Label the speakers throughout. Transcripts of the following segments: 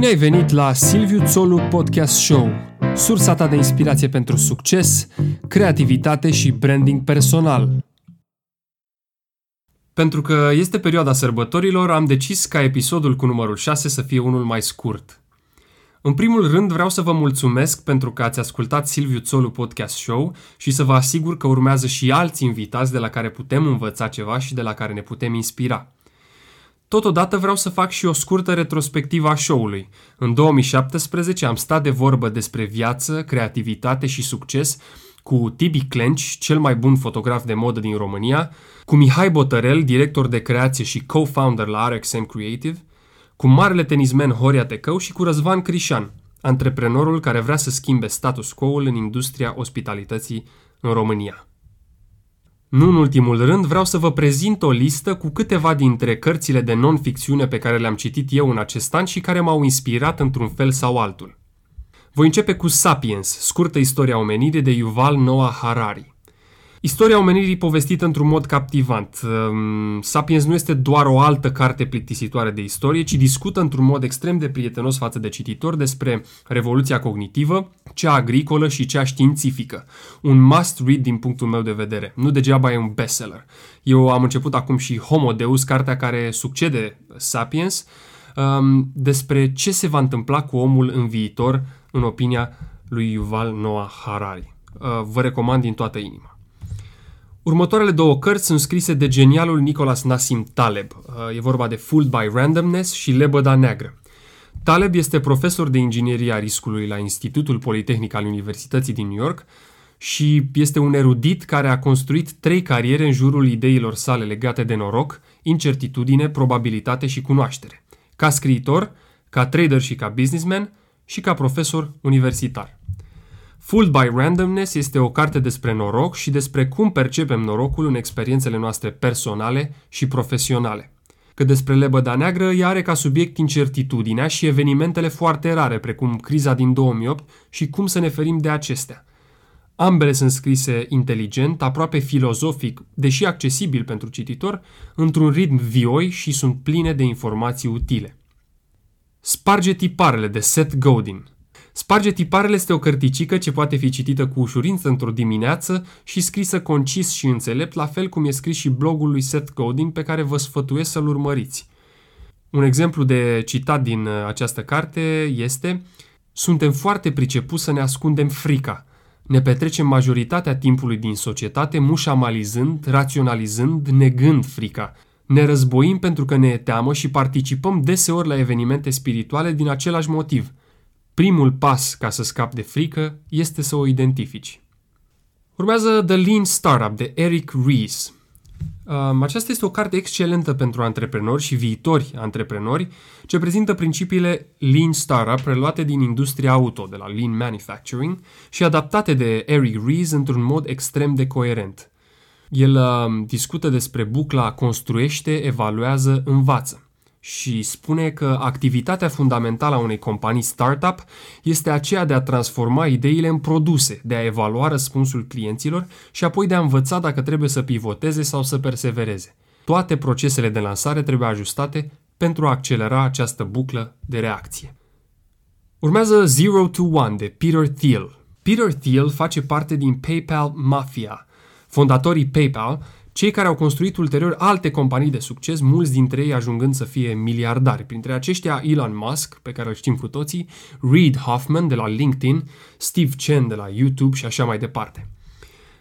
Speaker 1: Bine ai venit la Silviu Țolu Podcast Show, sursa ta de inspirație pentru succes, creativitate și branding personal. Pentru că este perioada sărbătorilor, am decis ca episodul cu numărul 6 să fie unul mai scurt. În primul rând vreau să vă mulțumesc pentru că ați ascultat Silviu Țolu Podcast Show și să vă asigur că urmează și alți invitați de la care putem învăța ceva și de la care ne putem inspira. Totodată vreau să fac și o scurtă retrospectivă a show-ului. În 2017 am stat de vorbă despre viață, creativitate și succes cu Tibi Clench, cel mai bun fotograf de modă din România, cu Mihai Botărel, director de creație și co-founder la RXM Creative, cu marele tenismen Horia Tecău și cu Răzvan Crișan, antreprenorul care vrea să schimbe status quo-ul în industria ospitalității în România. Nu în ultimul rând, vreau să vă prezint o listă cu câteva dintre cărțile de non-ficțiune pe care le-am citit eu în acest an și care m-au inspirat într-un fel sau altul. Voi începe cu Sapiens, scurtă istoria omenirii de Yuval Noah Harari. Istoria omenirii povestită într-un mod captivant. Ehm, Sapiens nu este doar o altă carte plictisitoare de istorie, ci discută într-un mod extrem de prietenos față de cititor despre revoluția cognitivă, cea agricolă și cea științifică. Un must-read din punctul meu de vedere. Nu degeaba e un bestseller. Eu am început acum și Homo Deus, cartea care succede Sapiens, ehm, despre ce se va întâmpla cu omul în viitor, în opinia lui Yuval Noah Harari. Vă recomand din toată inima. Următoarele două cărți sunt scrise de genialul Nicolas Nassim Taleb. Uh, e vorba de Fooled by Randomness și Lebăda Neagră. Taleb este profesor de inginerie a riscului la Institutul Politehnic al Universității din New York și este un erudit care a construit trei cariere în jurul ideilor sale legate de noroc, incertitudine, probabilitate și cunoaștere. Ca scriitor, ca trader și ca businessman și ca profesor universitar. Fooled by Randomness este o carte despre noroc și despre cum percepem norocul în experiențele noastre personale și profesionale. Că despre lebăda neagră, ea are ca subiect incertitudinea și evenimentele foarte rare, precum criza din 2008 și cum să ne ferim de acestea. Ambele sunt scrise inteligent, aproape filozofic, deși accesibil pentru cititor, într-un ritm vioi și sunt pline de informații utile. Sparge tiparele de Seth Godin – Sparge tiparele este o cărticică ce poate fi citită cu ușurință într-o dimineață și scrisă concis și înțelept, la fel cum e scris și blogul lui Seth Godin pe care vă sfătuiesc să-l urmăriți. Un exemplu de citat din uh, această carte este Suntem foarte pricepuți să ne ascundem frica. Ne petrecem majoritatea timpului din societate mușamalizând, raționalizând, negând frica. Ne războim pentru că ne e teamă și participăm deseori la evenimente spirituale din același motiv – Primul pas ca să scapi de frică este să o identifici. Urmează The Lean Startup de Eric Ries. Um, aceasta este o carte excelentă pentru antreprenori și viitori antreprenori ce prezintă principiile Lean Startup preluate din industria auto, de la Lean Manufacturing, și adaptate de Eric Ries într-un mod extrem de coerent. El uh, discută despre bucla construiește, evaluează, învață și spune că activitatea fundamentală a unei companii startup este aceea de a transforma ideile în produse, de a evalua răspunsul clienților și apoi de a învăța dacă trebuie să pivoteze sau să persevereze. Toate procesele de lansare trebuie ajustate pentru a accelera această buclă de reacție. Urmează Zero to One de Peter Thiel. Peter Thiel face parte din PayPal Mafia. Fondatorii PayPal cei care au construit ulterior alte companii de succes, mulți dintre ei ajungând să fie miliardari. Printre aceștia Elon Musk, pe care îl știm cu toții, Reid Hoffman de la LinkedIn, Steve Chen de la YouTube și așa mai departe.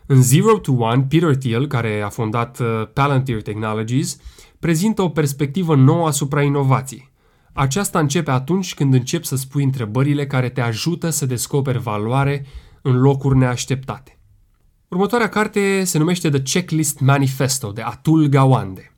Speaker 1: În Zero to One, Peter Thiel, care a fondat uh, Palantir Technologies, prezintă o perspectivă nouă asupra inovației. Aceasta începe atunci când începi să spui întrebările care te ajută să descoperi valoare în locuri neașteptate. Următoarea carte se numește The Checklist Manifesto de Atul Gawande.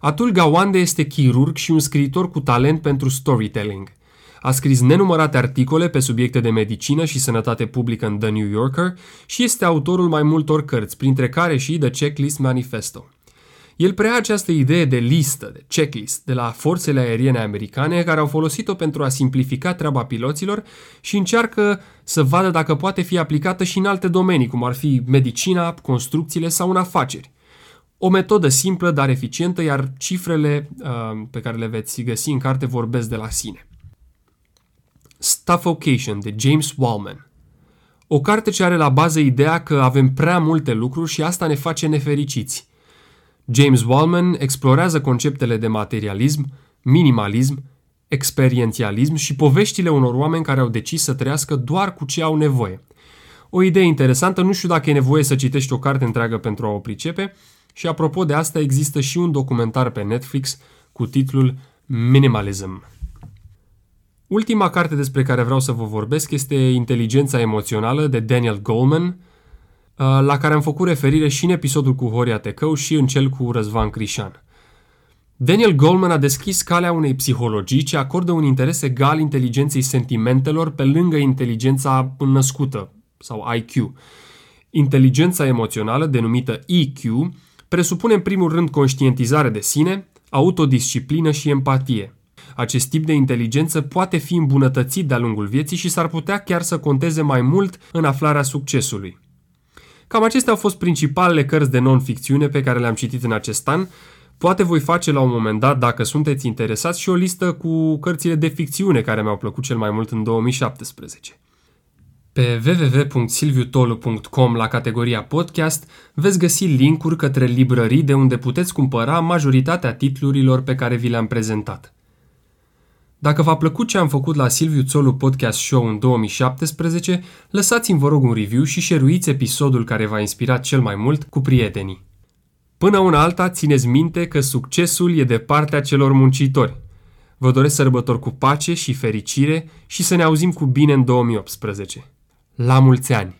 Speaker 1: Atul Gawande este chirurg și un scriitor cu talent pentru storytelling. A scris nenumărate articole pe subiecte de medicină și sănătate publică în The New Yorker și este autorul mai multor cărți, printre care și The Checklist Manifesto. El preia această idee de listă, de checklist, de la forțele aeriene americane care au folosit-o pentru a simplifica treaba piloților și încearcă să vadă dacă poate fi aplicată și în alte domenii, cum ar fi medicina, construcțiile sau în afaceri. O metodă simplă, dar eficientă, iar cifrele uh, pe care le veți găsi în carte vorbesc de la sine. Stuffocation de James Wallman. O carte ce are la bază ideea că avem prea multe lucruri și asta ne face nefericiți. James Wallman explorează conceptele de materialism, minimalism, experiențialism și poveștile unor oameni care au decis să trăiască doar cu ce au nevoie. O idee interesantă, nu știu dacă e nevoie să citești o carte întreagă pentru a o pricepe, și apropo de asta există și un documentar pe Netflix cu titlul Minimalism. Ultima carte despre care vreau să vă vorbesc este Inteligența emoțională de Daniel Goleman, uh, la care am făcut referire și în episodul cu Horia Tecău și în cel cu Răzvan Crișan. Daniel Goleman a deschis calea unei psihologii ce acordă un interes egal inteligenței sentimentelor pe lângă inteligența născută, sau IQ. Inteligența emoțională, denumită EQ, presupune în primul rând conștientizare de sine, autodisciplină și empatie – acest tip de inteligență poate fi îmbunătățit de-a lungul vieții și s-ar putea chiar să conteze mai mult în aflarea succesului. Cam acestea au fost principalele cărți de non-ficțiune pe care le-am citit în acest an. Poate voi face la un moment dat, dacă sunteți interesați, și o listă cu cărțile de ficțiune care mi-au plăcut cel mai mult în 2017. Pe www.silviutolu.com la categoria podcast veți găsi linkuri către librării de unde puteți cumpăra majoritatea titlurilor pe care vi le-am prezentat. Dacă v-a plăcut ce am făcut la Silviu Țolu Podcast Show în 2017, lăsați-mi vă rog un review și șeruiți episodul care v-a inspirat cel mai mult cu prietenii. Până una alta, țineți minte că succesul e de partea celor muncitori. Vă doresc sărbători cu pace și fericire și să ne auzim cu bine în 2018. La mulți ani!